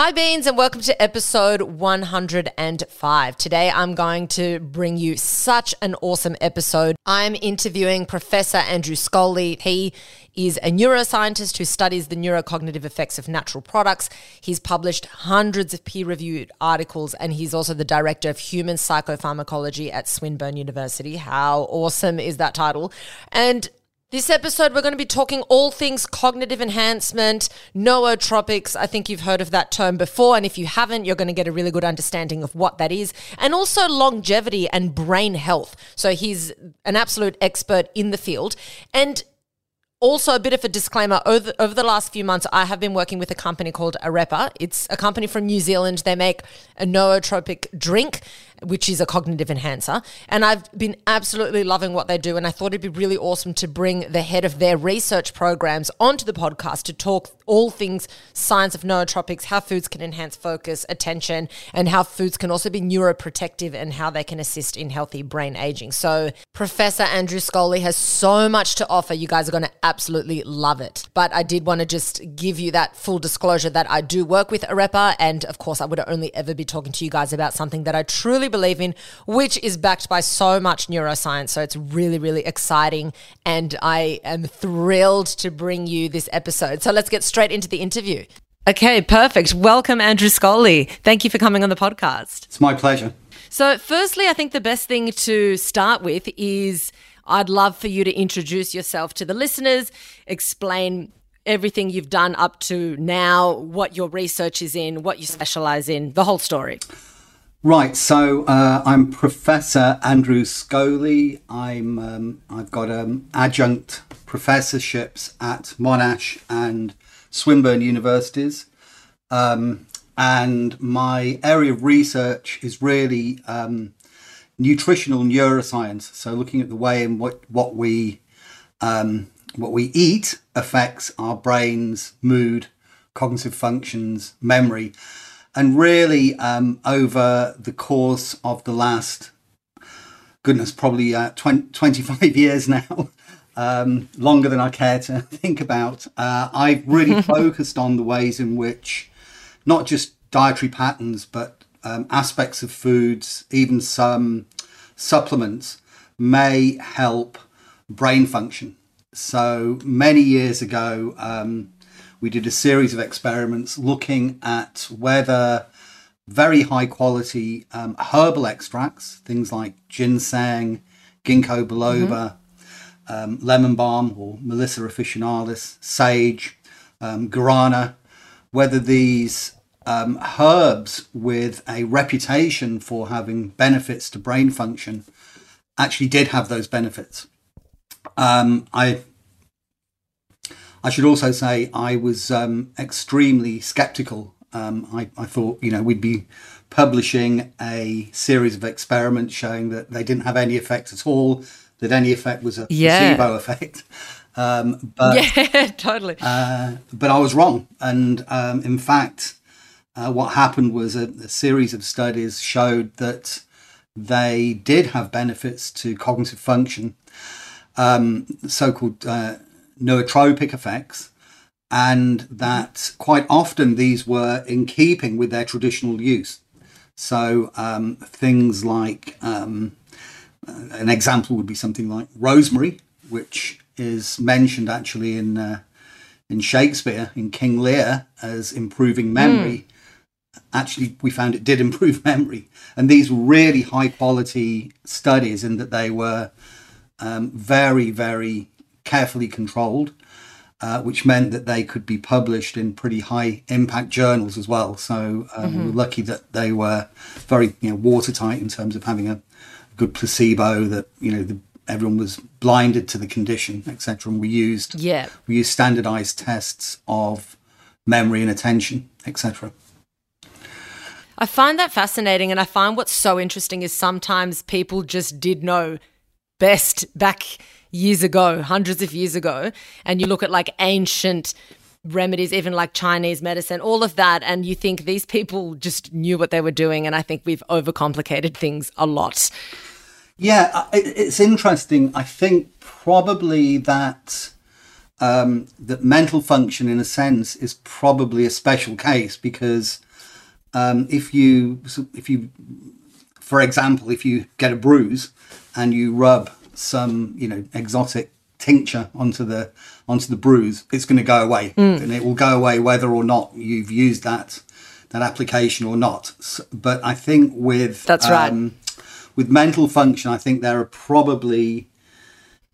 Hi, Beans, and welcome to episode 105. Today, I'm going to bring you such an awesome episode. I'm interviewing Professor Andrew Scholey. He is a neuroscientist who studies the neurocognitive effects of natural products. He's published hundreds of peer reviewed articles, and he's also the director of human psychopharmacology at Swinburne University. How awesome is that title? And this episode, we're going to be talking all things cognitive enhancement, nootropics. I think you've heard of that term before. And if you haven't, you're going to get a really good understanding of what that is. And also longevity and brain health. So he's an absolute expert in the field. And also, a bit of a disclaimer over, over the last few months, I have been working with a company called Arepa. It's a company from New Zealand. They make a nootropic drink which is a cognitive enhancer. And I've been absolutely loving what they do. And I thought it'd be really awesome to bring the head of their research programs onto the podcast to talk all things science of nootropics, how foods can enhance focus, attention, and how foods can also be neuroprotective and how they can assist in healthy brain aging. So, Professor Andrew Scholey has so much to offer. You guys are going to absolutely love it. But I did want to just give you that full disclosure that I do work with Arepa. And of course, I would only ever be talking to you guys about something that I truly believe in, which is backed by so much neuroscience. So it's really, really exciting. And I am thrilled to bring you this episode. So let's get straight into the interview. Okay, perfect. Welcome, Andrew Scholey. Thank you for coming on the podcast. It's my pleasure. So, firstly, I think the best thing to start with is I'd love for you to introduce yourself to the listeners, explain everything you've done up to now, what your research is in, what you specialize in, the whole story. Right, so uh, I'm Professor Andrew Scholey. I'm um, I've got um, adjunct professorships at Monash and Swinburne universities, um, and my area of research is really um, nutritional neuroscience. So looking at the way in what what we um, what we eat affects our brains, mood, cognitive functions, memory and really, um, over the course of the last, goodness, probably uh, 20, 25 years now, um, longer than I care to think about, uh, I've really focused on the ways in which not just dietary patterns, but um, aspects of foods, even some supplements, may help brain function. So many years ago, um, we did a series of experiments looking at whether very high quality um, herbal extracts, things like ginseng, ginkgo biloba, mm-hmm. um, lemon balm or Melissa officinalis, sage, um, guarana, whether these um, herbs with a reputation for having benefits to brain function actually did have those benefits. Um, I I should also say I was um, extremely skeptical. Um, I, I, thought, you know, we'd be publishing a series of experiments showing that they didn't have any effect at all, that any effect was a yeah. placebo effect. Um, but, yeah, totally. Uh, but I was wrong. And um, in fact, uh, what happened was a, a series of studies showed that they did have benefits to cognitive function, um, so called uh, nootropic effects, and that quite often these were in keeping with their traditional use. So um, things like um, an example would be something like rosemary, which is mentioned actually in uh, in Shakespeare in King Lear as improving memory. Mm. Actually, we found it did improve memory, and these were really high quality studies in that they were um, very, very carefully controlled, uh, which meant that they could be published in pretty high impact journals as well. So um, mm-hmm. we were lucky that they were very you know, watertight in terms of having a good placebo that you know the, everyone was blinded to the condition, etc. And we used yeah. we used standardized tests of memory and attention, etc. I find that fascinating, and I find what's so interesting is sometimes people just did know best back years ago, hundreds of years ago, and you look at like ancient remedies, even like Chinese medicine, all of that, and you think these people just knew what they were doing. And I think we've overcomplicated things a lot. Yeah, it's interesting. I think probably that um, that mental function, in a sense, is probably a special case because um, if you if you for example if you get a bruise and you rub some you know exotic tincture onto the onto the bruise it's going to go away. Mm. And it will go away whether or not you've used that that application or not. S but i think with That's right. Um, with mental function i think there are probably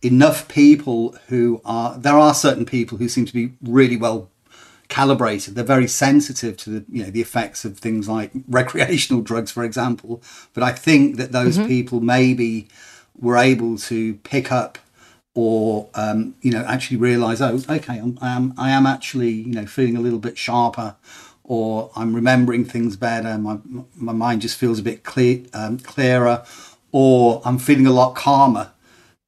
enough people who are there are certain people who seem to be really well calibrated. They're very sensitive to the you know the effects of things like recreational drugs for example. But i think that those mm-hmm. people maybe were able to pick up or um, you know actually realize oh okay I'm, I am actually you know feeling a little bit sharper or I'm remembering things better. My my mind just feels a bit clear um, clearer or I'm feeling a lot calmer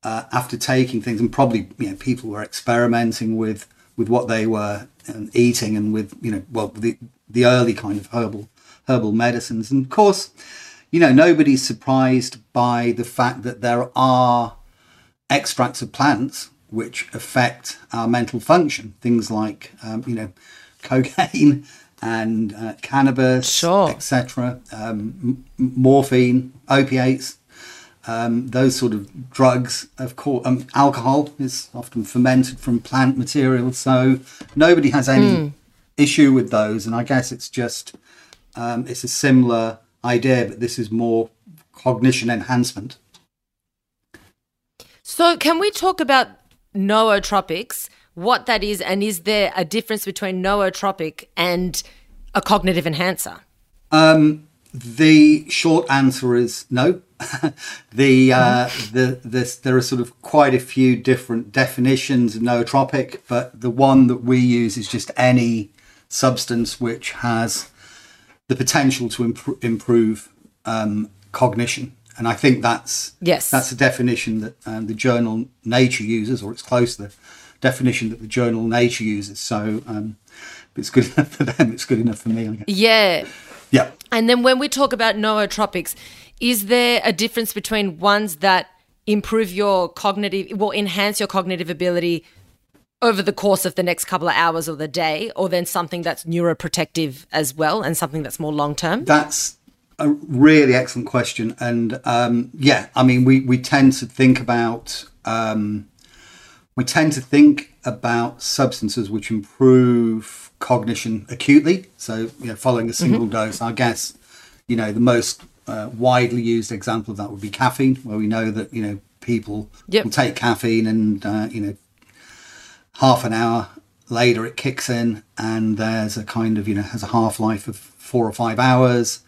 uh, after taking things. And probably you know people were experimenting with with what they were um, eating and with you know well the the early kind of herbal herbal medicines. And of course you know nobody's surprised by the fact that there are extracts of plants which affect our mental function things like um, you know cocaine and uh, cannabis Sure. etc um, m- morphine opiates um, those sort of drugs, of course, um, alcohol is often fermented from plant material, so nobody has any issue with those. And I guess it's just um, it's a similar idea, but this is more cognition enhancement. So, can we talk about nootropics, what that is, and is there a difference between nootropic and a cognitive enhancer? Um, the short answer is no. the uh, the this there are sort of quite a few different definitions of nootropic, but the one that we use is just any substance which has the potential to impro- improve um, cognition. And I think that's Yes. that's a definition that um, the journal Nature uses, or it's close to the definition that the journal Nature uses. So um, it's good enough for them, it's good enough for me. I guess. Yeah. Yeah. And then when we talk about nootropics, is there a difference between ones that improve your cognitive, will enhance your cognitive ability over the course of the next couple of hours or the day, or then something that's neuroprotective as well and something that's more long term? That's a really excellent question, and um, yeah, I mean, we we tend to think about um, we tend to think about substances which improve cognition acutely. So, you know, following a single dose, I guess, you know, the most uh, widely used example of that would be caffeine, where we know that you know people Yep. will take caffeine and uh, you know half an hour later it kicks in and there's a kind of you know has a half life of four or five hours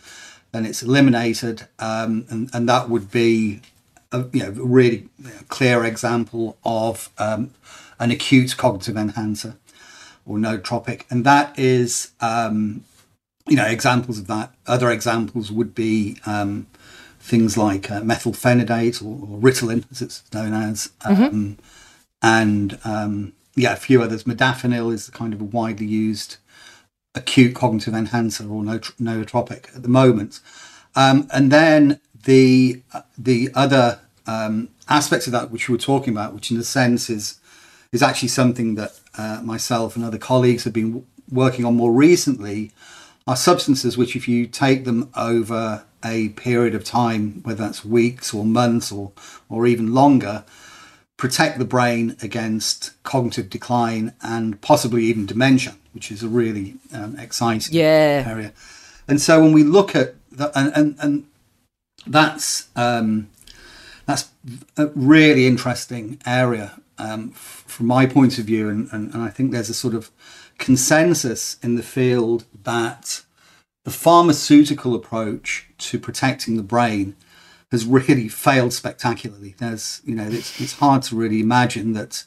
then it's eliminated um, and, and that would be a you know really clear example of um, an acute cognitive enhancer or nootropic. And that is um, you know examples of that. Other examples would be um, things like uh, methylphenidate or, or Ritalin as it's known as um, and um, yeah, a few others. Modafinil is kind of a widely used acute cognitive enhancer or nootropic at the moment. Um, and then the the other um, aspects of that which we were talking about, which in a sense is is actually something that uh, myself and other colleagues have been working on more recently, are substances which, if you take them over a period of time, whether that's weeks or months or or even longer, protect the brain against cognitive decline and possibly even dementia, which is a really um, exciting Yeah. area. And so when we look at the, and, and, and that's um, that's a really interesting area um, f- from my point of view, and, and, and I think there's a sort of consensus in the field that the pharmaceutical approach to protecting the brain has really failed spectacularly. There's, you know, it's, it's hard to really imagine that,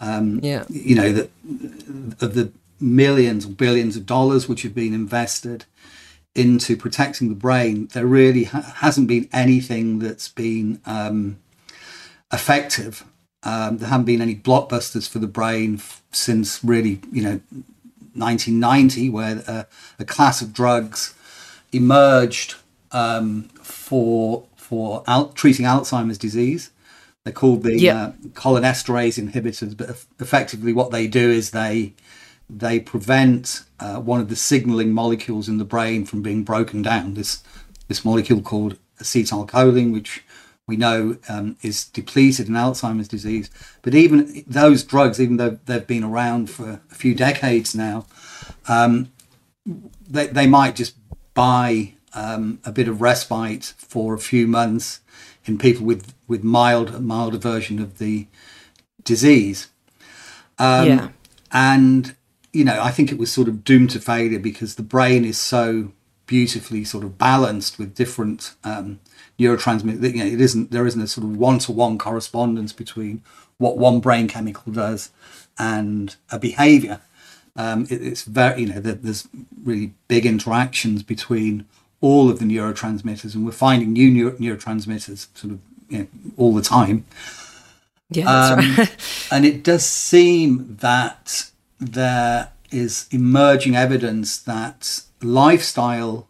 Yeah. you know, that of the millions or billions of dollars which have been invested into protecting the brain, there really ha- hasn't been anything that's been um, effective. Um, there haven't been any blockbusters for the brain f- since really, you know, 1990, where uh, a class of drugs emerged um, for for al- treating Alzheimer's disease. They're called the Yep. uh, cholinesterase inhibitors, but eff- effectively what they do is they they prevent uh, one of the signaling molecules in the brain from being broken down. This this molecule called acetylcholine, which we know um, is depleted in Alzheimer's disease. But even those drugs, even though they've been around for a few decades now, um, they, they might just buy um, a bit of respite for a few months in people with, with mild milder version of the disease. Um, yeah. And, you know, I think it was sort of doomed to failure because the brain is so beautifully sort of balanced with different um, neurotransmitters. You know, it isn't there isn't a sort of one to one correspondence between what one brain chemical does and a behavior. Um, it, it's very you know there's really big interactions between all of the neurotransmitters, and we're finding new neuro- neurotransmitters sort of you know, all the time. Yeah, that's Um, right. and it does seem that there is emerging evidence that lifestyle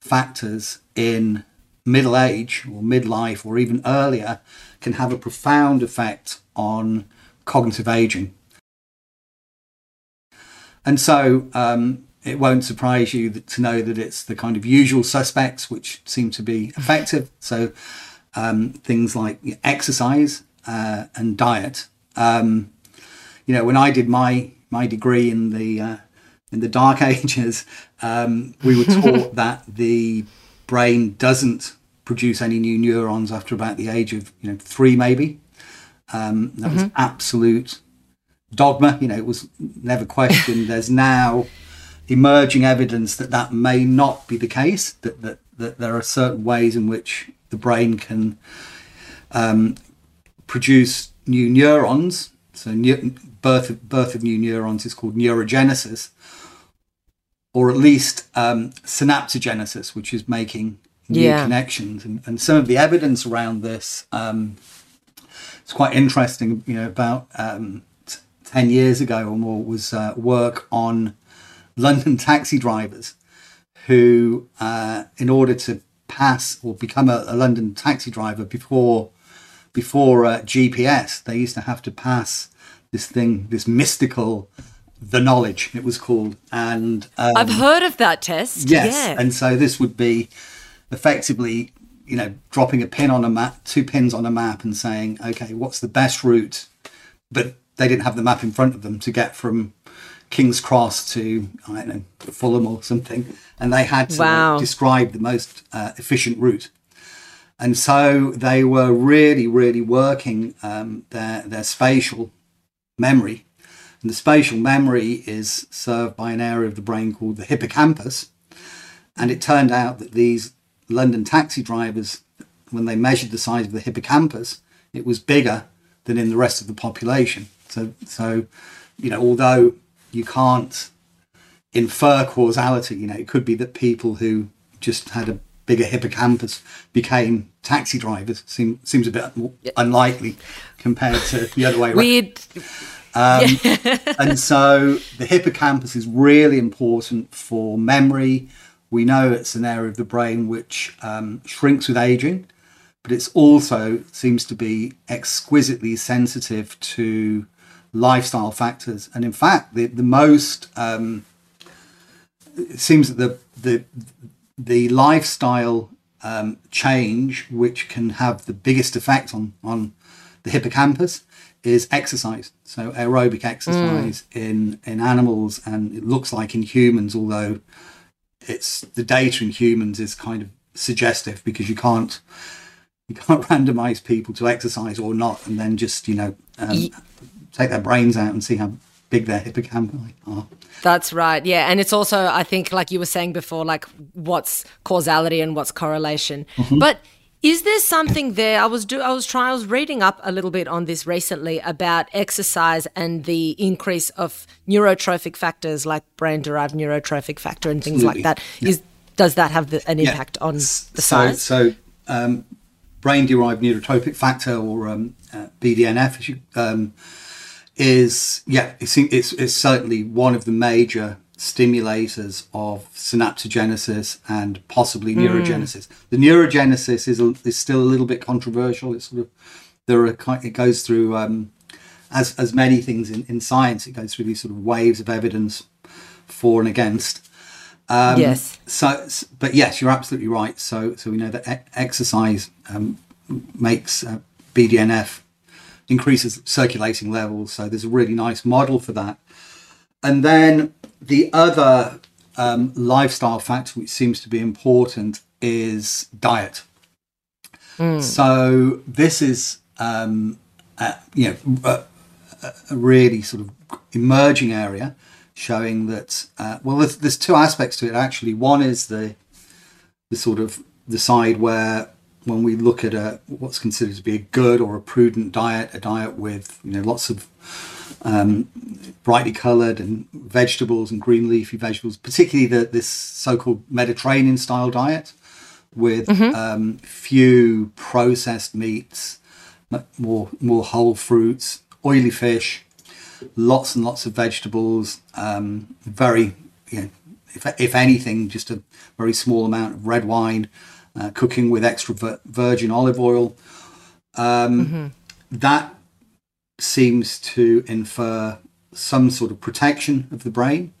factors in middle age or midlife or even earlier can have a profound effect on cognitive aging. And so um, it won't surprise you that, to know that it's the kind of usual suspects which seem to be effective. So um, things like exercise uh, and diet. Um, you know, when I did my my degree in the uh, in the dark ages, um, we were taught that the brain doesn't produce any new neurons after about the age of you know three, maybe. Um, that was absolute dogma. You know, it was never questioned. There's now emerging evidence that that may not be the case. That that, that there are certain ways in which the brain can um, produce new neurons. So neu- birth of, birth of new neurons is called neurogenesis, or at least um, synaptogenesis, which is making new Yeah. connections. And, and some of the evidence around this um, it's quite interesting. You know, about um, t- ten years ago or more was uh, work on London taxi drivers who, uh, in order to pass or become a, a London taxi driver before before uh, GPS, they used to have to pass this thing, this mystical, the knowledge it was called, and um, I've heard of that test. Yes, Yeah. and so this would be effectively, you know, dropping a pin on a map, two pins on a map, and saying, okay, what's the best route? But they didn't have the map in front of them to get from King's Cross to I don't know Fulham or something, and they had to Wow. describe the most uh, efficient route. And so they were really, really working um, their their spatial memory, and the spatial memory is served by an area of the brain called the hippocampus. And it turned out that these London taxi drivers, when they measured the size of the hippocampus, it was bigger than in the rest of the population. So, so you know, although you can't infer causality, you know, it could be that people who just had a bigger hippocampus became taxi drivers. Seem, seems a bit unlikely compared to the other way around. Weird. and so the hippocampus is really important for memory. We know it's an area of the brain which um, shrinks with aging, but it's also seems to be exquisitely sensitive to lifestyle factors. And in fact, the, the most um, it seems that the the the lifestyle um, change which can have the biggest effect on on the hippocampus is exercise. So aerobic exercise in in animals, and it looks like in humans, although it's the data in humans is kind of suggestive because you can't you can't randomize people to exercise or not, and then just you know um, take their brains out and see how big their hippocampi are. That's right. Yeah. And it's also, I think, like you were saying before, like what's causality and what's correlation. Mm-hmm. But is there something there? I was do I was trying I was reading up a little bit on this recently about exercise and the increase of neurotrophic factors like brain derived neurotrophic factor and things like Absolutely. that. Is does that have the, an Yeah. impact on the so, size? So, um, brain derived neurotrophic factor, or um, uh, BDNF, as you, um, is yeah, it's, it's it's certainly one of the major stimulators of synaptogenesis and possibly neurogenesis. The neurogenesis is a, is still a little bit controversial. It's sort of there are it goes through um, as as many things in, in science, it goes through these sort of waves of evidence for and against. Um, yes. So, but yes, you're absolutely right. So, so we know that e- exercise um, makes uh, BDNF increases circulating levels. So there's a really nice model for that. And then the other um, lifestyle factor which seems to be important is diet. So this is um, uh, you know a, a really sort of emerging area showing that uh, well there's, there's two aspects to it actually one is the the sort of the side where when we look at a what's considered to be a good or a prudent diet a diet with you know lots of um, brightly coloured and vegetables and green leafy vegetables particularly the, this so-called mediterranean style diet with um, few processed meats more more whole fruits oily fish lots and lots of vegetables, um, very, you know, if, if anything, just a very small amount of red wine, uh, cooking with extra virgin olive oil. Um, That seems to infer some sort of protection of the brain,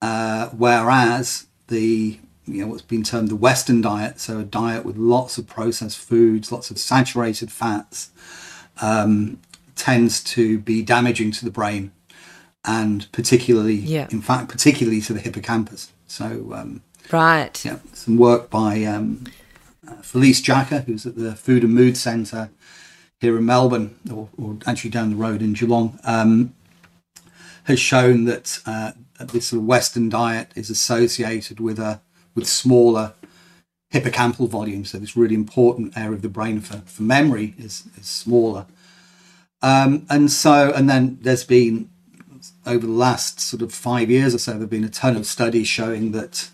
uh, whereas the you know what's been termed the Western diet, so a diet with lots of processed foods, lots of saturated fats, um, tends to be damaging to the brain, and particularly, Yeah. in fact, particularly to the hippocampus. So, um, Right. yeah, some work by um, uh, Felice Jacka, who's at the Food and Mood Centre here in Melbourne, or, or actually down the road in Geelong, um, has shown that uh, this sort of Western diet is associated with a with smaller hippocampal volume. So this really important area of the brain for, for memory is, is smaller. Um, and so, and then there's been over the last sort of five years or so, there've been a ton of studies showing that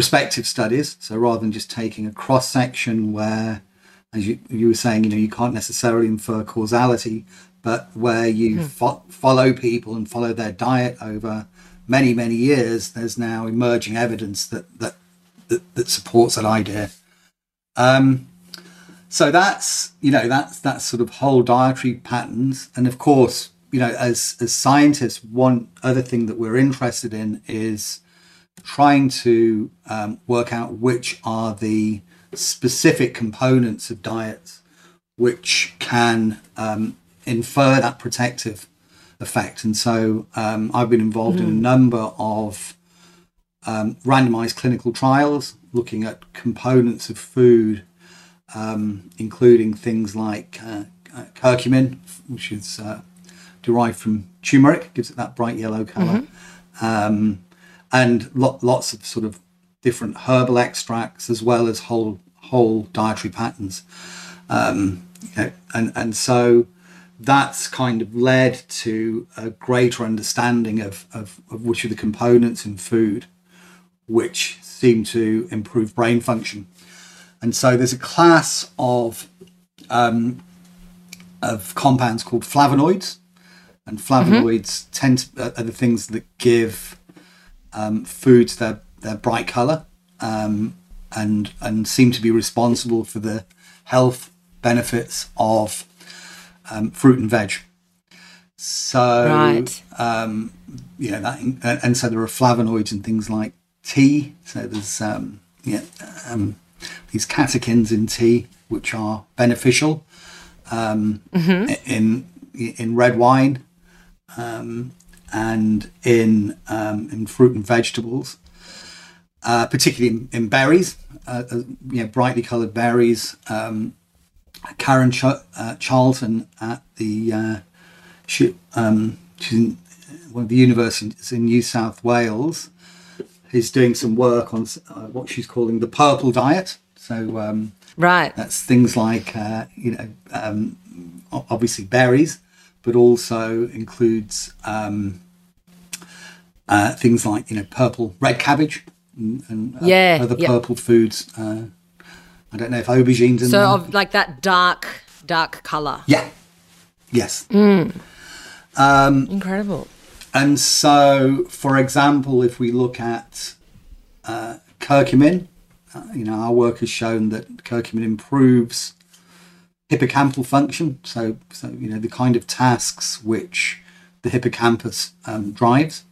prospective studies. So rather than just taking a cross section where, as you, you were saying, you know, you can't necessarily infer causality, but where you fo- follow people and follow their diet over many, many years, there's now emerging evidence that that that, that supports that idea. Um, so that's you know that's that's sort of whole dietary patterns, and of course, you know, as as scientists, one other thing that we're interested in is trying to um, work out which are the specific components of diets which can um, infer that protective effect. And so um, I've been involved in a number of um, randomized clinical trials looking at components of food, um, including things like uh, uh, curcumin, which is uh, derived from turmeric, gives it that bright yellow color, um, and lo- lots of sort of different herbal extracts as well as whole whole dietary patterns. Um, know, and and so that's kind of led to a greater understanding of, of, of which are the components in food which seem to improve brain function. And so there's a class of um, of compounds called flavonoids, and flavonoids tend to, are the things that give um, foods their their bright color, um, and and seem to be responsible for the health benefits of um, fruit and veg. So Right. um, know that, and, and so there are flavonoids in things like tea. So there's um, yeah, um, these catechins in tea which are beneficial um, in in red wine um, and in um, in fruit and vegetables, uh, particularly in, in berries. Uh, uh, you know, brightly coloured berries. Um, Karen Ch- uh, Charlton at the uh, she, um, she's in one of the universities in New South Wales is doing some work on uh, what she's calling the purple diet. So um, Right. that's things like uh, you know um, obviously berries, but also includes um, uh, things like you know purple red cabbage and, and uh, Yeah, other yeah. purple foods. Uh, I don't know if aubergines in So there. of like that dark, dark color. Yeah. Yes. Incredible. And so, for example, if we look at uh, curcumin, uh, you know, our work has shown that curcumin improves hippocampal function. So, so you know the kind of tasks which the hippocampus um, drives.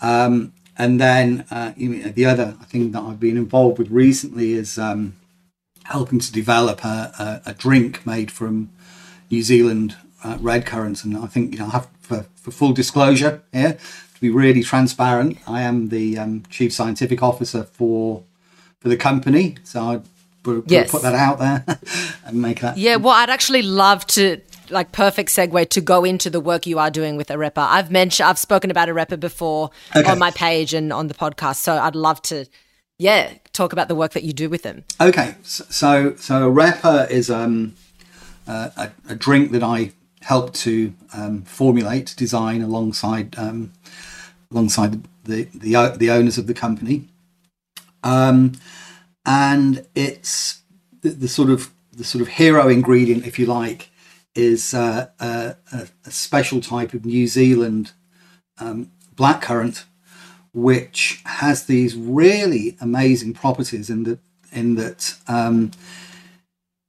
Um, and then uh, the other thing that I've been involved with recently is um, helping to develop a, a, a, drink made from New Zealand uh, red currants. And I think you know, I have for, for full disclosure here to be really transparent. I am the um, chief scientific officer for for the company, so I put, yes. put that out there and make that. Yeah, well, I'd actually love to like perfect segue to go into the work you are doing with Arepa. I've mentioned I've spoken about Arepa before okay. on my page and on the podcast, so I'd love to yeah, talk about the work that you do with them. Okay. So so Arepa is um uh, a, a, drink that I helped to um, formulate, design alongside um, alongside the, the the owners of the company. Um, and it's the, the, sort of the sort of hero ingredient, if you like, is uh, a, a, special type of New Zealand um, blackcurrant, which has these really amazing properties in that in that um,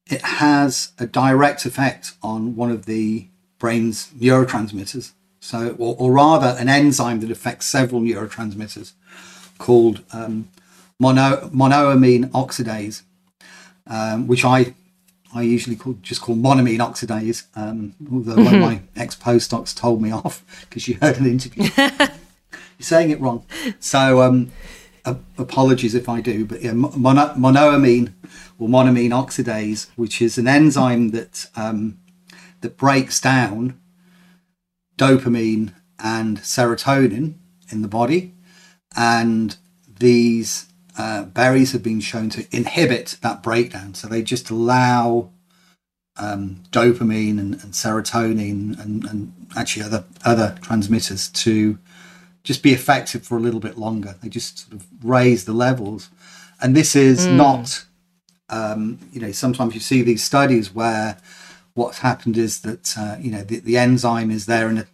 it has a direct effect on one of the brain's neurotransmitters. So, or, or rather, an enzyme that affects several neurotransmitters called um, mono, monoamine oxidase, um, which I I usually call, just call monoamine oxidase, um, although mm-hmm. one of my ex postdocs told me off because you heard an interview. You're saying it wrong. So um, uh, apologies if I do, but yeah, mono, monoamine or monoamine oxidase, which is an enzyme that um, that breaks down dopamine and serotonin in the body, and these uh, berries have been shown to inhibit that breakdown. So they just allow um, dopamine and, and serotonin and, and, actually other other transmitters to just be effective for a little bit longer. They just sort of raise the levels, and this is mm. not. Um, you know, sometimes you see these studies where what's happened is that uh, you know the, the enzyme is there in a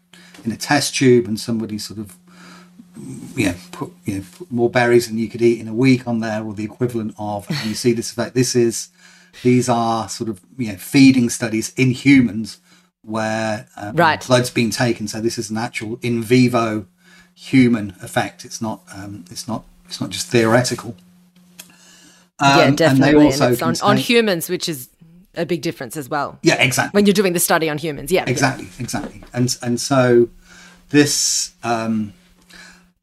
in a test tube, and somebody sort of you know, put, you know, put more berries than you could eat in a week on there, or the equivalent of, and you see this effect. This is, these are sort of you know feeding studies in humans where um, right. blood's been taken. So this is an actual in vivo human effect. It's not, um, it's not, it's not just theoretical. Um, yeah, definitely. And, and it's on, on humans, which is a big difference as well. Yeah, exactly. When you're doing the study on humans, yeah, exactly, yeah. exactly. And and so this um,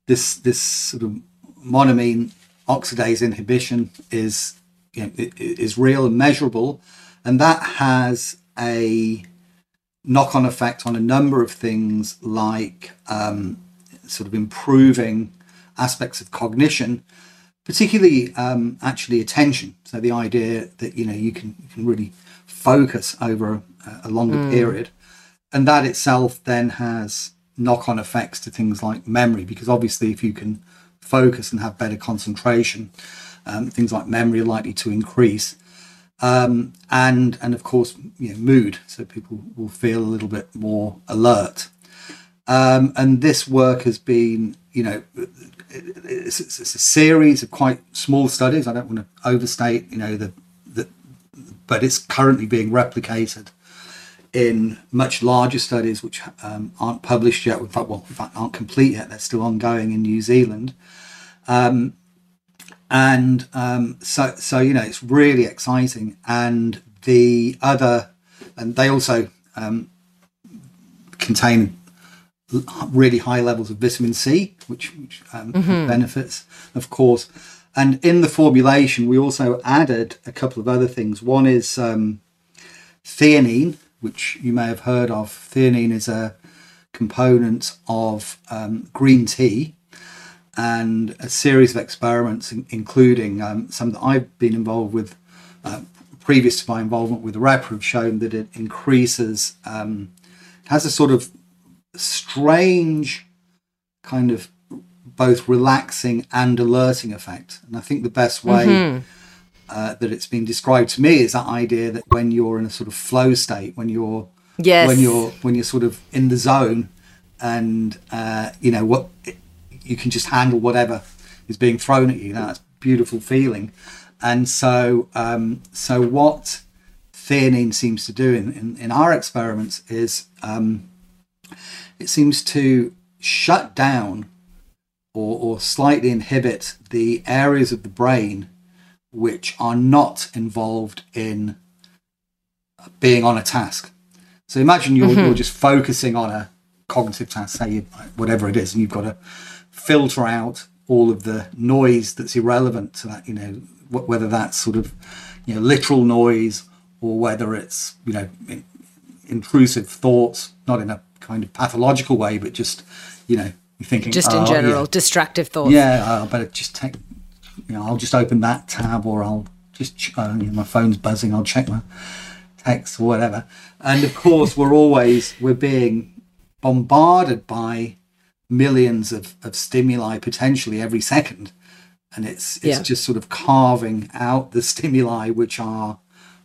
this this sort of monoamine oxidase inhibition is you know, is real and measurable, and that has a knock-on effect on a number of things like um, sort of improving aspects of cognition, particularly um, actually attention. So the idea that you know you can you can really focus over a, a longer mm. period, and that itself then has knock on effects to things like memory, because obviously, if you can focus and have better concentration, um, things like memory are likely to increase. Um, and and of course, you know, mood. So people will feel a little bit more alert. Um, and this work has been, you know, it's, it's, a series of quite small studies. I don't want to overstate, you know, the, the but it's currently being replicated in much larger studies which um, aren't published yet, in fact, well, in fact, aren't complete yet. They're still ongoing in New Zealand. Um, and um, so, so you know, it's really exciting. And the other, and they also um, contain really high levels of vitamin C, which, which um, mm-hmm. benefits, of course. And in the formulation, we also added a couple of other things. One is um, theanine, which you may have heard of. Theanine is a component of um, green tea, and a series of experiments, including um, some that I've been involved with uh, previous to my involvement with the REP, have shown that it increases, um, has a sort of strange kind of both relaxing and alerting effect. And I think the best way. Mm-hmm uh, that it's been described to me is that idea that when you're in a sort of flow state, when you're yes. when you're when you're sort of in the zone, and uh, you know what you can just handle whatever is being thrown at you. That's beautiful feeling. And so um, so what theanine seems to do in, in, in our experiments is um, it seems to shut down or, or slightly inhibit the areas of the brain which are not involved in being on a task. So imagine you're, mm-hmm. you're just focusing on a cognitive task, say whatever it is, and you've got to filter out all of the noise that's irrelevant to that, you know, whether that's sort of, you know, literal noise or whether it's, you know, intrusive thoughts, not in a kind of pathological way, but just, you know, you're thinking. Just in oh, general, yeah. distractive thoughts. Yeah, I better just take, you know, I'll just open that tab or I'll just, uh, you know, my phone's buzzing, I'll check my text or whatever. And of course, we're always, we're being bombarded by millions of, of stimuli potentially every second. And it's, it's yeah. just sort of carving out the stimuli which are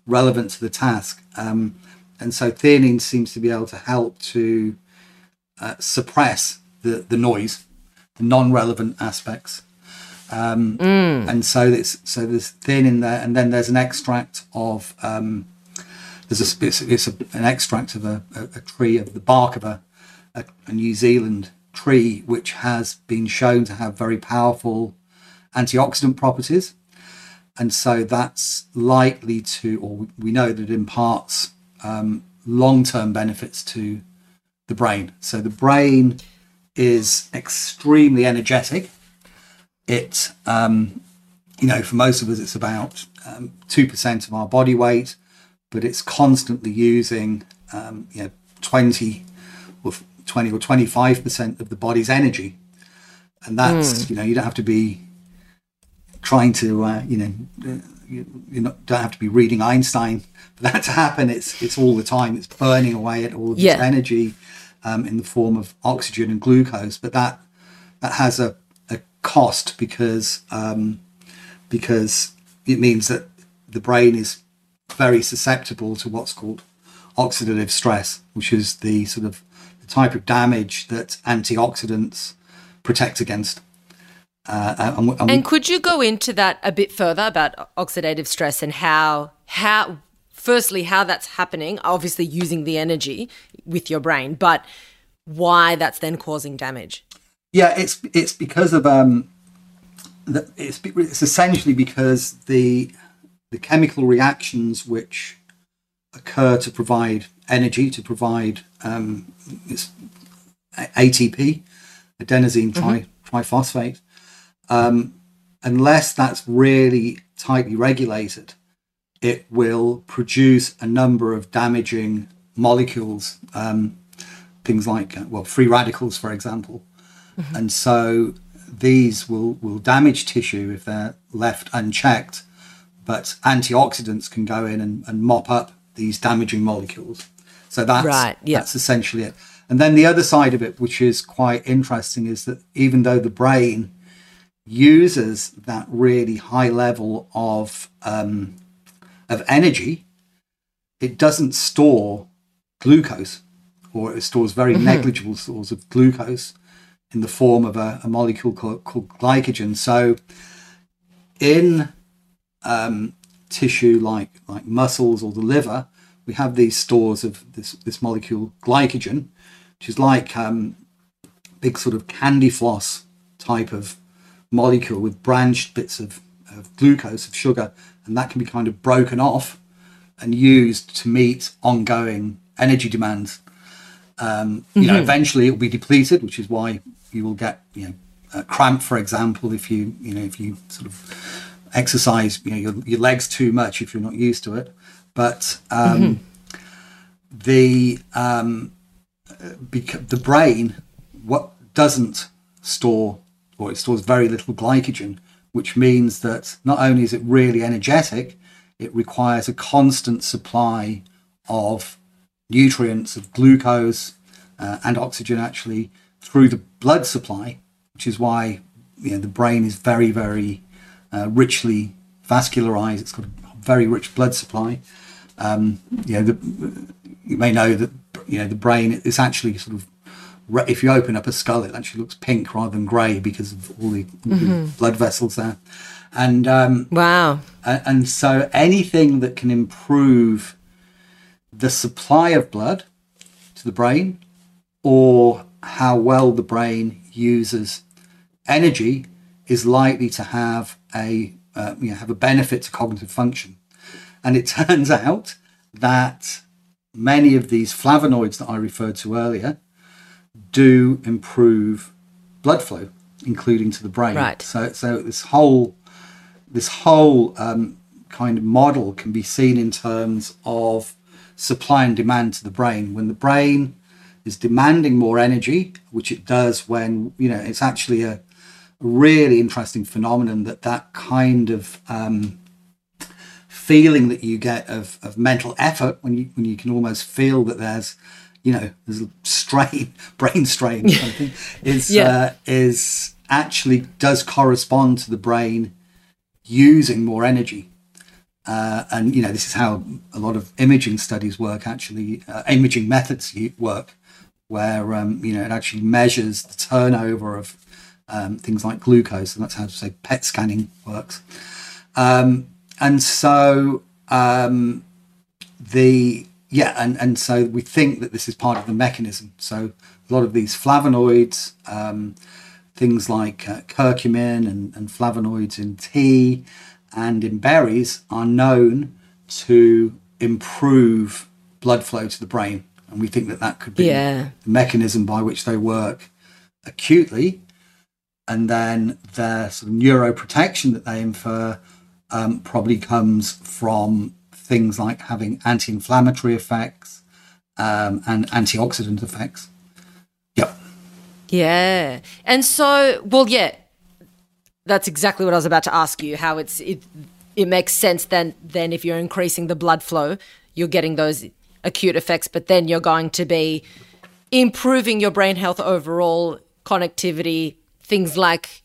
relevant to the task. Um, and so theanine seems to be able to help to uh, suppress the, the noise, the non-relevant aspects. Um, mm. And so it's so there's theanine there, and then there's an extract of um, there's a it's, it's a, an extract of a, a, a, tree of the bark of a, a, a New Zealand tree, which has been shown to have very powerful antioxidant properties. And so that's likely to, or we know that it imparts um, long term benefits to the brain. So the brain is extremely energetic. It, um, you know, for most of us, it's about um, 2% of our body weight, but it's constantly using, um, you know, 20 or 20 or 25% of the body's energy. And that's, mm. you know, you don't have to be trying to, uh, you know, uh, you, you not, don't have to be reading Einstein for that to happen. It's it's all the time. It's burning away at all of yeah. energy um, in the form of oxygen and glucose. But that that has a cost because um, because it means that the brain is very susceptible to what's called oxidative stress, which is the sort of the type of damage that antioxidants protect against. Uh, and, and, and, could you go into that a bit further about oxidative stress and how how firstly how that's happening, obviously using the energy with your brain, but why that's then causing damage? Yeah, it's it's because of um, the, it's it's essentially because the the chemical reactions which occur to provide energy to provide um, ATP, adenosine tri- mm-hmm. triphosphate um, unless that's really tightly regulated, it will produce a number of damaging molecules, um, things like, uh, well, free radicals, for example. Mm-hmm. And so these will, will damage tissue if they're left unchecked, but antioxidants can go in and, and mop up these damaging molecules. So that's, right, yeah. that's essentially it. And then the other side of it, which is quite interesting, is that even though the brain uses that really high level of um, of energy, it doesn't store glucose, or it stores very mm-hmm. negligible stores of glucose in the form of a, a molecule called, called, glycogen. So, in um, tissue like like muscles or the liver, we have these stores of this this molecule glycogen, which is like um, big sort of candy floss type of molecule with branched bits of, of glucose, of sugar, and that can be kind of broken off and used to meet ongoing energy demands. Um, you mm-hmm. know, eventually it will be depleted, which is why you will get, you know, a cramp, for example, if you, you know, if you sort of exercise, you know, your, your legs too much if you're not used to it. But um, mm-hmm. the um, bec- the brain, what doesn't store or it stores very little glycogen, which means that not only is it really energetic, it requires a constant supply of nutrients, of glucose uh, and oxygen actually through the blood supply, which is why you know, the brain is very, very uh, richly vascularized. It's got a very rich blood supply. Um, you know, the, you may know that you know the brain is actually sort of if you open up a skull, it actually looks pink rather than grey because of all the mm-hmm. blood vessels there. And um, wow, and, and so anything that can improve the supply of blood to the brain or how well the brain uses energy is likely to have a uh, you know, have a benefit to cognitive function. And it turns out that many of these flavonoids that I referred to earlier do improve blood flow, including to the brain. Right. So, so this whole this whole um, kind of model can be seen in terms of supply and demand to the brain. When the brain is demanding more energy, which it does when you know it's actually a really interesting phenomenon that that kind of um, feeling that you get of, of mental effort when you when you can almost feel that there's you know there's a strain brain strain something is Yeah. uh, is actually does correspond to the brain using more energy uh, and you know this is how a lot of imaging studies work actually uh, imaging methods work where um, you know it actually measures the turnover of um, things like glucose and that's how say PET scanning works. Um, and so um, the yeah and, and so we think that this is part of the mechanism. So a lot of these flavonoids um, things like uh, curcumin and, and flavonoids in tea and in berries are known to improve blood flow to the brain and we think that that could be Yeah. the mechanism by which they work acutely and then their sort of neuroprotection that they infer um, probably comes from things like having anti-inflammatory effects um, and antioxidant effects. Yep. Yeah. And so, well, yeah, that's exactly what I was about to ask you. How it's it it makes sense then then if you're increasing the blood flow, you're getting those acute effects, but then you're going to be improving your brain health overall, connectivity, things like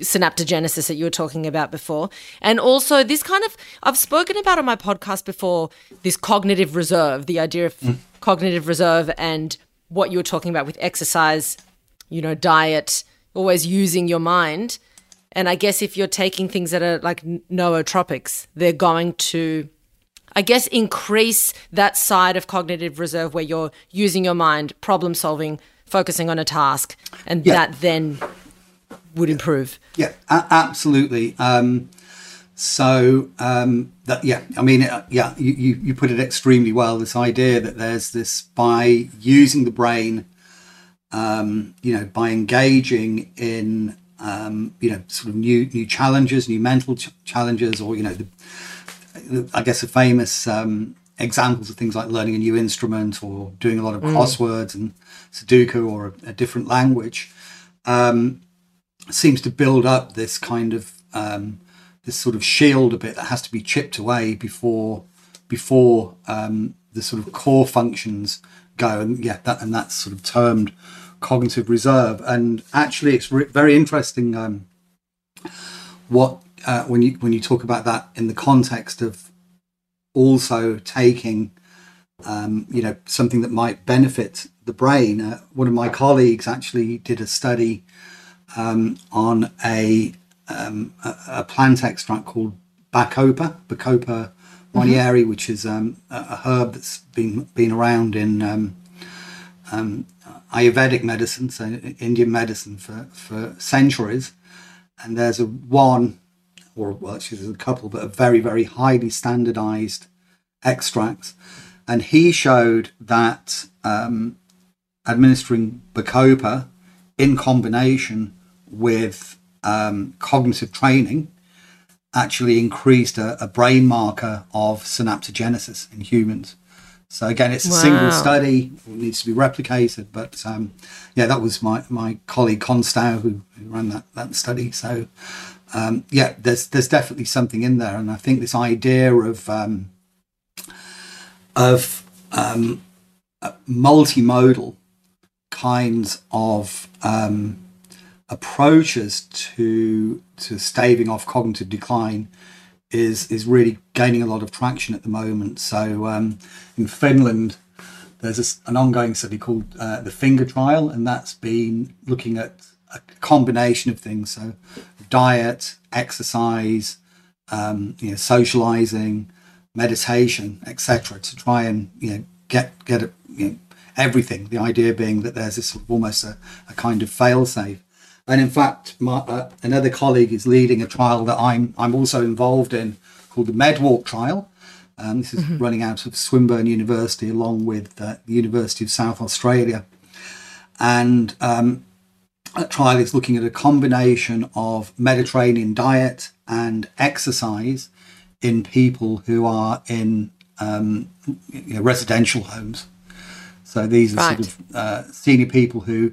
synaptogenesis that you were talking about before. And also this kind of I've spoken about on my podcast before this cognitive reserve, the idea of mm. cognitive reserve and what you were talking about with exercise, you know, diet, always using your mind. And I guess if you're taking things that are like nootropics, they're going to I guess increase that side of cognitive reserve where you're using your mind, problem solving, focusing on a task, and Yeah. that then would improve. Yeah, absolutely. Um, so um, that yeah, I mean, uh, yeah, you, you you put it extremely well. This idea that there's this by using the brain, um, you know, by engaging in um, you know sort of new new challenges, new mental ch- challenges, or you know, the, I guess the famous um, examples of things like learning a new instrument or doing a lot of crosswords and Sudoku or a, a different language seems to build up this kind of um, this sort of shield a bit that has to be chipped away before before um, the sort of core functions go. And yeah that and that's sort of termed cognitive reserve. And actually it's re- very interesting um, what uh, when you when you talk about that in the context of also taking um, you know something that might benefit the brain uh, one of my colleagues actually did a study um, on a, um, a a plant extract called Bacopa, Bacopa monnieri, which is um, a, a herb that's been been around in um, um, Ayurvedic medicine, so Indian medicine for, for centuries. And there's a one, or well, actually there's a couple, but a very very highly standardized extracts. And he showed that um, administering Bacopa in combination with um, cognitive training actually increased a, a brain marker of synaptogenesis in humans. So again, it's a single study; it needs to be replicated. But um, yeah, that was my, my colleague Con Stough who, who ran that, that study. So um, yeah, there's there's definitely something in there, and I think this idea of um, of um, uh, multimodal kinds of um, approaches to to staving off cognitive decline is is really gaining a lot of traction at the moment. So um, in Finland, there's an ongoing study called uh, the Finger Trial, and that's been looking at a combination of things. So diet, exercise, um, you know, socializing, meditation, etc., to try and you know get get a, you know, everything. The idea being that there's this sort of almost a, a kind of fail safe. And in fact, my, uh, another colleague is leading a trial that I'm I'm also involved in called the MedWalk trial. Um, this is mm-hmm. running out of Swinburne University along with uh, the University of South Australia. And um, trial is looking at a combination of Mediterranean diet and exercise in people who are in um, you know, residential homes. So these are right. sort of uh, senior people who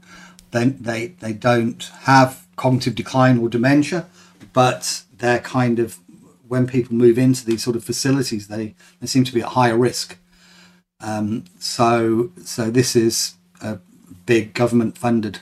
they, they they don't have cognitive decline or dementia, but they're kind of when people move into these sort of facilities, they they seem to be at higher risk. Um, so so this is a big government funded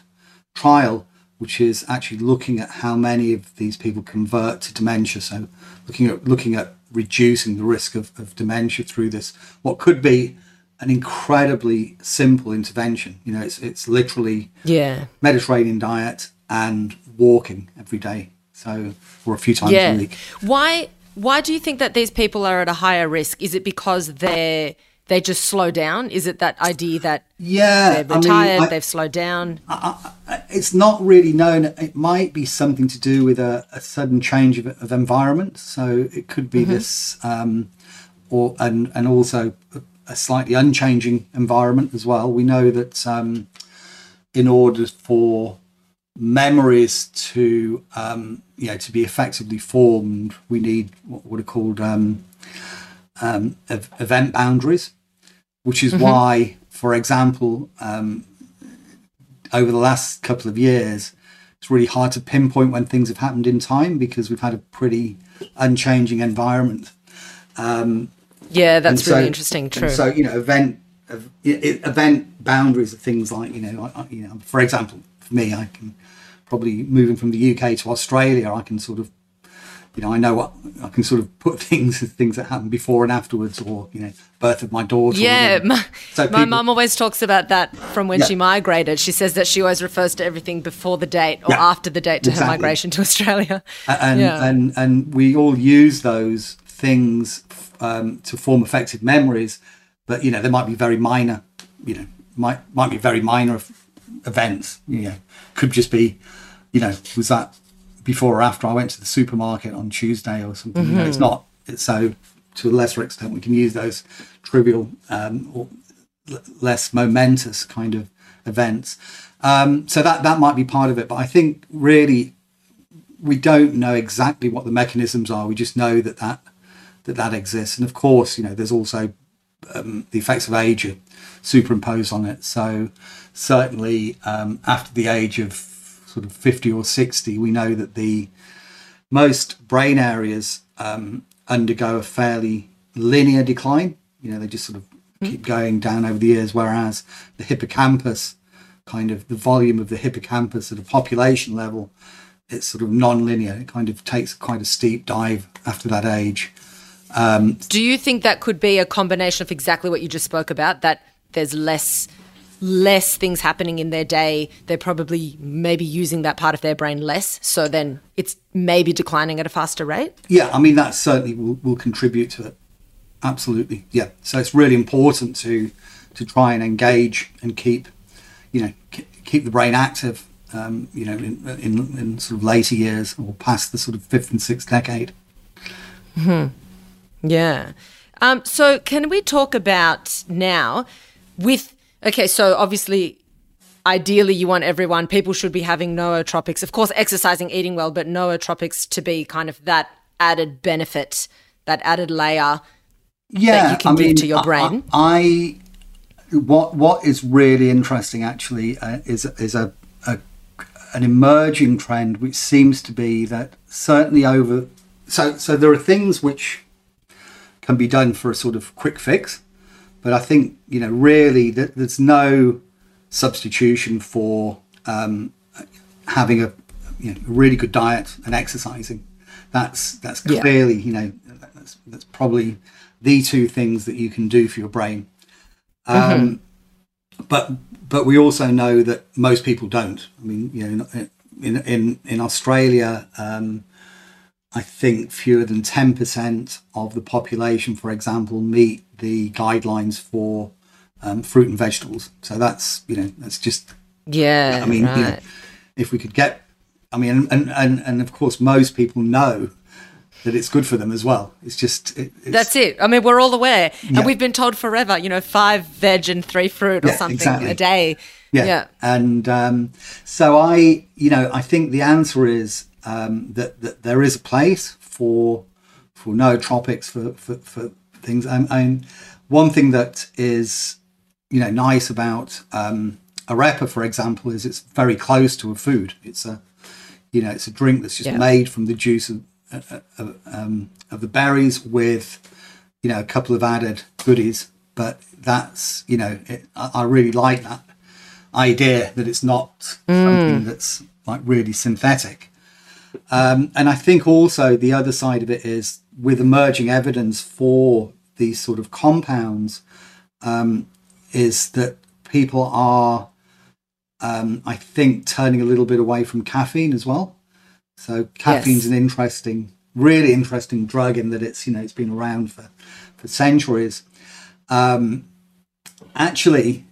trial which is actually looking at how many of these people convert to dementia. So looking at looking at reducing the risk of, of dementia through this, what could be an incredibly simple intervention. You know, it's it's literally yeah Mediterranean diet and walking every day. So or a few times yeah. a week. Why why do you think that these people are at a higher risk? Is it because they're they just slow down? Is it that idea that yeah, they're retired, I mean, I, they've slowed down? I, it's not really known. It might be something to do with a, a sudden change of, of, environment. So it could be mm-hmm. this, um, or and and also a slightly unchanging environment as well. We know that um, in order for memories to um, you know to be effectively formed, we need what are called um, um, event boundaries, which is mm-hmm. why, for example, um, over the last couple of years, it's really hard to pinpoint when things have happened in time because we've had a pretty unchanging environment. Um, yeah, that's so, really interesting. True. So you know, event event boundaries are things like you know, you know, for example, for me, I can probably moving from the UK to Australia, I can sort of you know, I know what I can sort of put things things that happen before and afterwards, or you know, birth of my daughter. Yeah, my, so my mum always talks about that from when yeah. she migrated. She says that she always refers to everything before the date or yeah, after the date to exactly. her migration to Australia. And yeah. and and we all use those things um, to form effective memories, but you know, they might be very minor. You know, might might be very minor events. You know, could just be, you know, was that before or after I went to the supermarket on Tuesday or something. Mm-hmm. You know, it's mm-hmm. not. It's so to a lesser extent we can use those trivial um, or l- less momentous kind of events. Um, so that that might be part of it. But I think really we don't know exactly what the mechanisms are. We just know that that that that exists. And of course, you know, there's also um, the effects of age are superimposed on it. So certainly um, after the age of sort of 50 or 60, we know that the most brain areas um, undergo a fairly linear decline. You know, they just sort of mm. keep going down over the years, whereas the hippocampus, kind of the volume of the hippocampus at a population level, it's sort of non-linear. It kind of takes quite a steep dive after that age. Um, Do you think that could be a combination of exactly what you just spoke about? That there's less less things happening in their day, they're probably maybe using that part of their brain less. So then it's maybe declining at a faster rate. Yeah, I mean, that certainly will, will contribute to it. Absolutely. Yeah. So it's really important to to try and engage and keep, you know, keep the brain active, um, you know, in, in, in, sort of later years or past the sort of fifth and sixth decade. Hmm. Yeah. Um, so can we talk about now with Okay, so obviously, ideally, you want everyone, people should be having nootropics. Of course, exercising, eating well, but nootropics to be kind of that added benefit, that added layer yeah, that you can I give mean, to your brain. I, I, what what is really interesting actually uh, is is a, a an emerging trend which seems to be that certainly over so so there are things which can be done for a sort of quick fix but I think you know really that there's no substitution for um, having a, you know, really good diet and exercising. That's that's clearly yeah. you know that's, that's probably the two things that you can do for your brain. Um, mm-hmm. But but we also know that most people don't. I mean, you know, in in in Australia, um, I think fewer than 10% of the population, for example, meet the guidelines for um, fruit and vegetables. So that's you know that's just Yeah. I mean right. you know if we could get I mean and and and of course most people know that it's good for them as well. It's just it, it's, That's it. I mean, we're all aware, Yeah. and we've been told forever. You know, five veg and three fruit or Yeah, something exactly. a day. Yeah. Yeah. And um, so I, you know, I think the answer is um, that, that there is a place for for nootropics for for, for things. And one thing that is, you know, nice about um, arepa, for example, is it's very close to a food. It's a, you know, it's a drink that's just Yeah. made from the juice of uh, uh, um, of the berries with, you know, a couple of added goodies. But that's, you know, it, I, I really like that idea that it's not something that's like really synthetic. Um, and I think also the other side of it is with emerging evidence for these sort of compounds, um, is that people are, um, I think, turning a little bit away from caffeine as well. So caffeine's Yes. an interesting, really interesting drug in that it's you know it's been around for for centuries. Um, actually,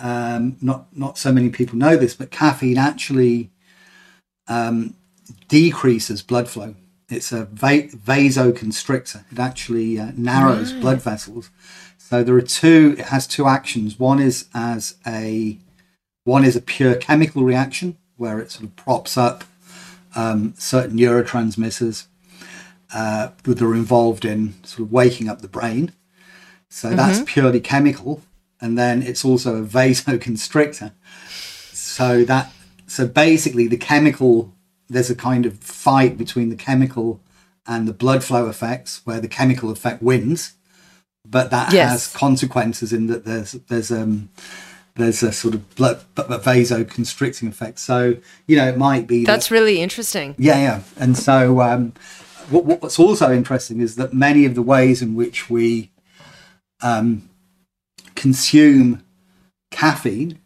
um, not not so many people know this, but caffeine actually um, decreases blood flow. It's a va- vasoconstrictor. It actually uh, narrows blood vessels. So there are two. It has two actions. One is as a one is a pure chemical reaction where it sort of props up um, certain neurotransmitters uh, that are involved in sort of waking up the brain. So that's purely chemical, and then it's also a vasoconstrictor. So that so basically the chemical there's a kind of fight between the chemical and the blood flow effects where the chemical effect wins, but that Yes. has consequences in that there's there's um there's a sort of blood vasoconstricting effect. So you know it might be that- That's really interesting. yeah, yeah. And so, um, what, what's also interesting is that many of the ways in which we um, consume caffeine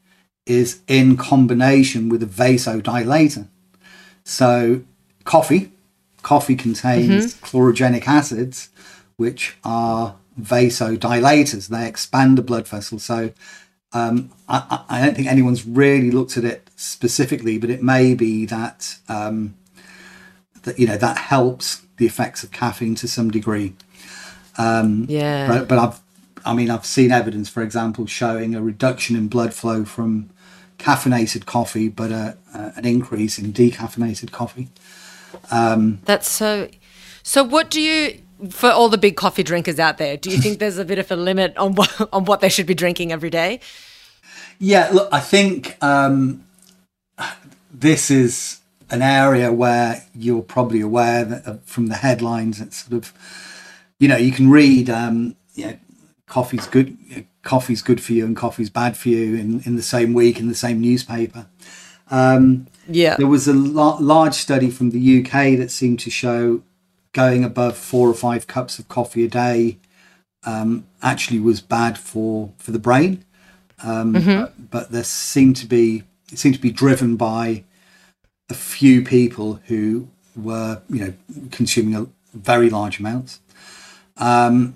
is in combination with a vasodilator. So, coffee, coffee contains chlorogenic acids, which are vasodilators. They expand the blood vessel. So, um, I, I don't think anyone's really looked at it specifically, but it may be that um, that you know that helps the effects of caffeine to some degree. Yeah. But, but I've, I mean, I've seen evidence, for example, showing a reduction in blood flow from caffeinated coffee, but a, a, an increase in decaffeinated coffee. That's so. So, what do you, for all the big coffee drinkers out there, do you think there's a bit of a limit on what on what they should be drinking every day? Yeah, look, I think um, this is an area where you're probably aware that uh, from the headlines, it's sort of, you know, you can read, um, you know, coffee's good, coffee's good for you and coffee's bad for you in, in the same week in the same newspaper. Yeah. There was a la- large study from the UK that seemed to show going above four or five cups of coffee a day um, actually was bad for, for the brain. Um, but, but there seemed to be it seemed to be driven by a few people who were you know consuming a very large amounts. Um,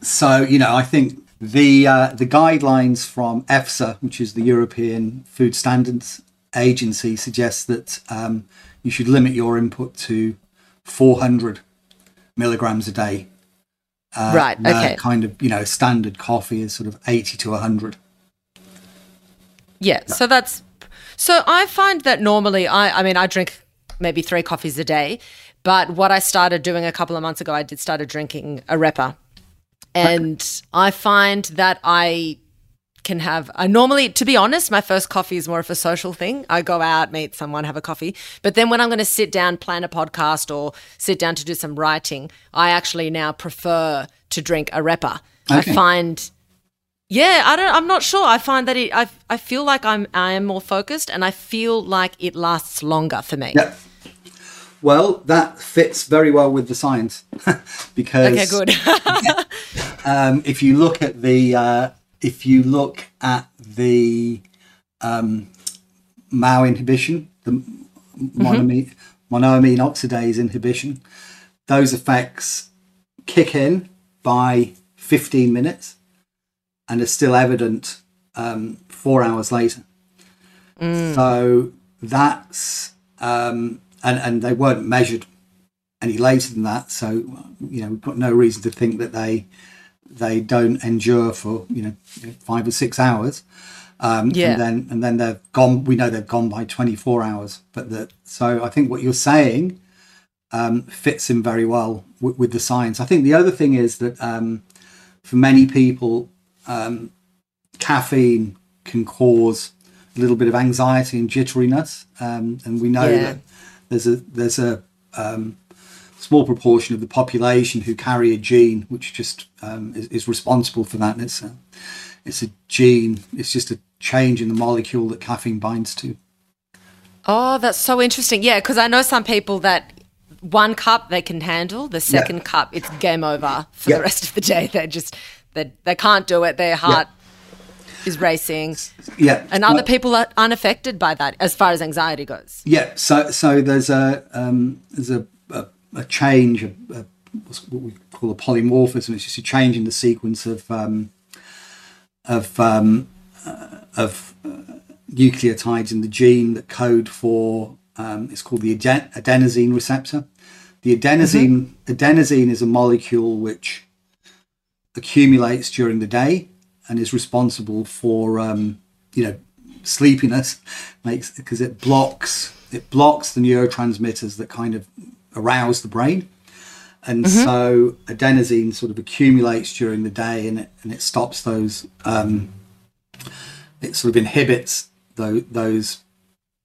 so you know I think the uh, the guidelines from EFSA, which is the European Food Standards Agency, suggests that um, you should limit your input to 400 milligrams a day. right. Uh, Okay. kind of you know standard coffee is sort of 80 to 100. Yeah, so that's so I find that normally I I mean I drink maybe 3 coffees a day, but what I started doing a couple of months ago I did started drinking Arepa. And I find that I can have I normally to be honest my first coffee is more of a social thing. I go out, meet someone, have a coffee. But then when I'm going to sit down plan a podcast or sit down to do some writing, I actually now prefer to drink Arepa. I find yeah, I don't. I'm not sure. I find that it. I. I feel like I'm. I am more focused, and I feel like it lasts longer for me. Yeah. Well, that fits very well with the science because Okay, good. um, if you look at the uh, if you look at the um, MAO inhibition, the monoamine, monoamine oxidase inhibition, those effects kick in by 15 minutes and are still evident um, four hours later. So that's um, and and they weren't measured any later than that. So you know we've got no reason to think that they they don't endure for you know five or six hours. Um, Yeah. And then and then they've gone. We know they've gone by twenty four hours. But that so I think what you're saying um, fits in very well with, with the science. I think the other thing is that um, for many people, um, caffeine can cause a little bit of anxiety and jitteriness, um, and we know Yeah. that there's a there's a um, small proportion of the population who carry a gene which just um, is, is responsible for that. And it's a, it's a gene. It's just a change in the molecule that caffeine binds to. Oh, that's so interesting. Yeah, because I know some people that one cup they can handle, the second cup it's game over for Yeah. the rest of the day. They just they they can't do it. Their heart is racing, Yeah, and other Well- people are unaffected by that as far as anxiety goes. Yeah, so so there's a um, there's a, a, change, a, a, what's what we call a polymorphism. It's just a change in the sequence of um, of um, uh, of uh, nucleotides in the gene that code for um, it's called the aden- adenosine receptor. The adenosine adenosine is a molecule which accumulates during the day and is responsible for um, you know sleepiness makes because it blocks it blocks the neurotransmitters that kind of arouse the brain. And so adenosine sort of accumulates during the day and it, and it stops those um, it sort of inhibits those, those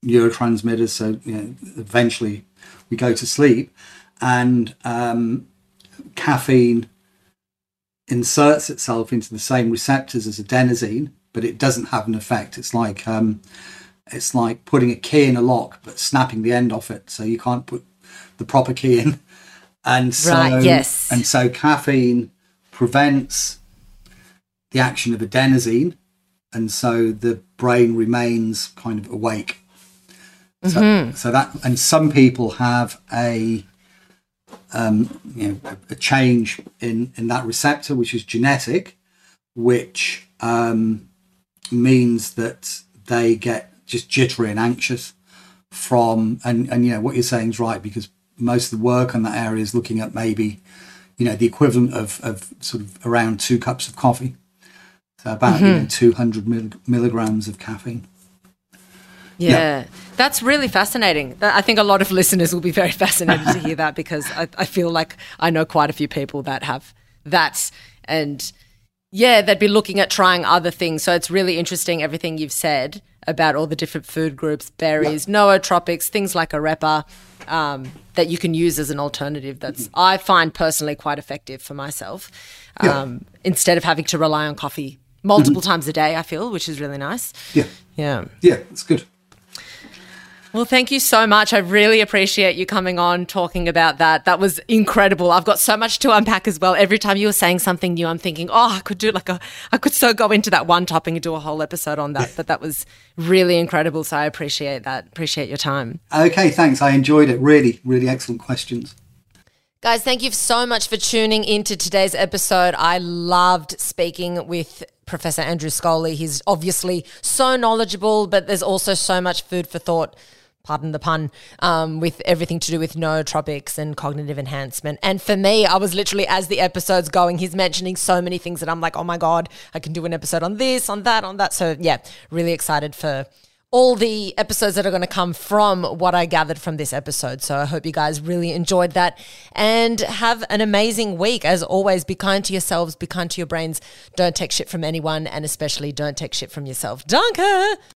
neurotransmitters. So you know eventually we go to sleep and um, caffeine inserts itself into the same receptors as adenosine, but it doesn't have an effect. It's like um, it's like putting a key in a lock, but snapping the end off it, so you can't put the proper key in. And so, Right, yes. and so caffeine prevents the action of adenosine, and so the brain remains kind of awake. So, so that, and some people have a um, you know, a, a change in, in that receptor, which is genetic, which um, means that they get just jittery and anxious from, and, and, you know, what you're saying is right, because most of the work on that area is looking at maybe, you know, the equivalent of, of sort of around two cups of coffee. So about you know, mm-hmm. 200 mil- milligrams of caffeine. Yeah. Yeah. That's really fascinating. I think a lot of listeners will be very fascinated to hear that because I, I feel like I know quite a few people that have that. And yeah, they'd be looking at trying other things. So it's really interesting everything you've said about all the different food groups, berries, nootropics, things like arepa um, that you can use as an alternative. That's I find personally quite effective for myself. Yeah. Um, instead of having to rely on coffee multiple times a day, I feel, which is really nice. Yeah. Yeah. Yeah, it's good. Well, thank you so much. I really appreciate you coming on talking about that. That was incredible. I've got so much to unpack as well. Every time you were saying something new, I'm thinking, oh, I could do like a, I could so go into that one topic and do a whole episode on that. But that was really incredible. So I appreciate that. Appreciate your time. Okay, thanks. I enjoyed it. Really, really excellent questions. Guys, thank you so much for tuning into today's episode. I loved speaking with Professor Andrew Scholey. He's obviously so knowledgeable, but there's also so much food for thought. Pardon the pun, um, with everything to do with nootropics and cognitive enhancement. And for me, I was literally, as the episode's going, he's mentioning so many things that I'm like, oh my God, I can do an episode on this, on that, on that. So, yeah, really excited for all the episodes that are going to come from what I gathered from this episode. So I hope you guys really enjoyed that and have an amazing week. As always, be kind to yourselves, be kind to your brains. Don't take shit from anyone, and especially don't take shit from yourself. Danke!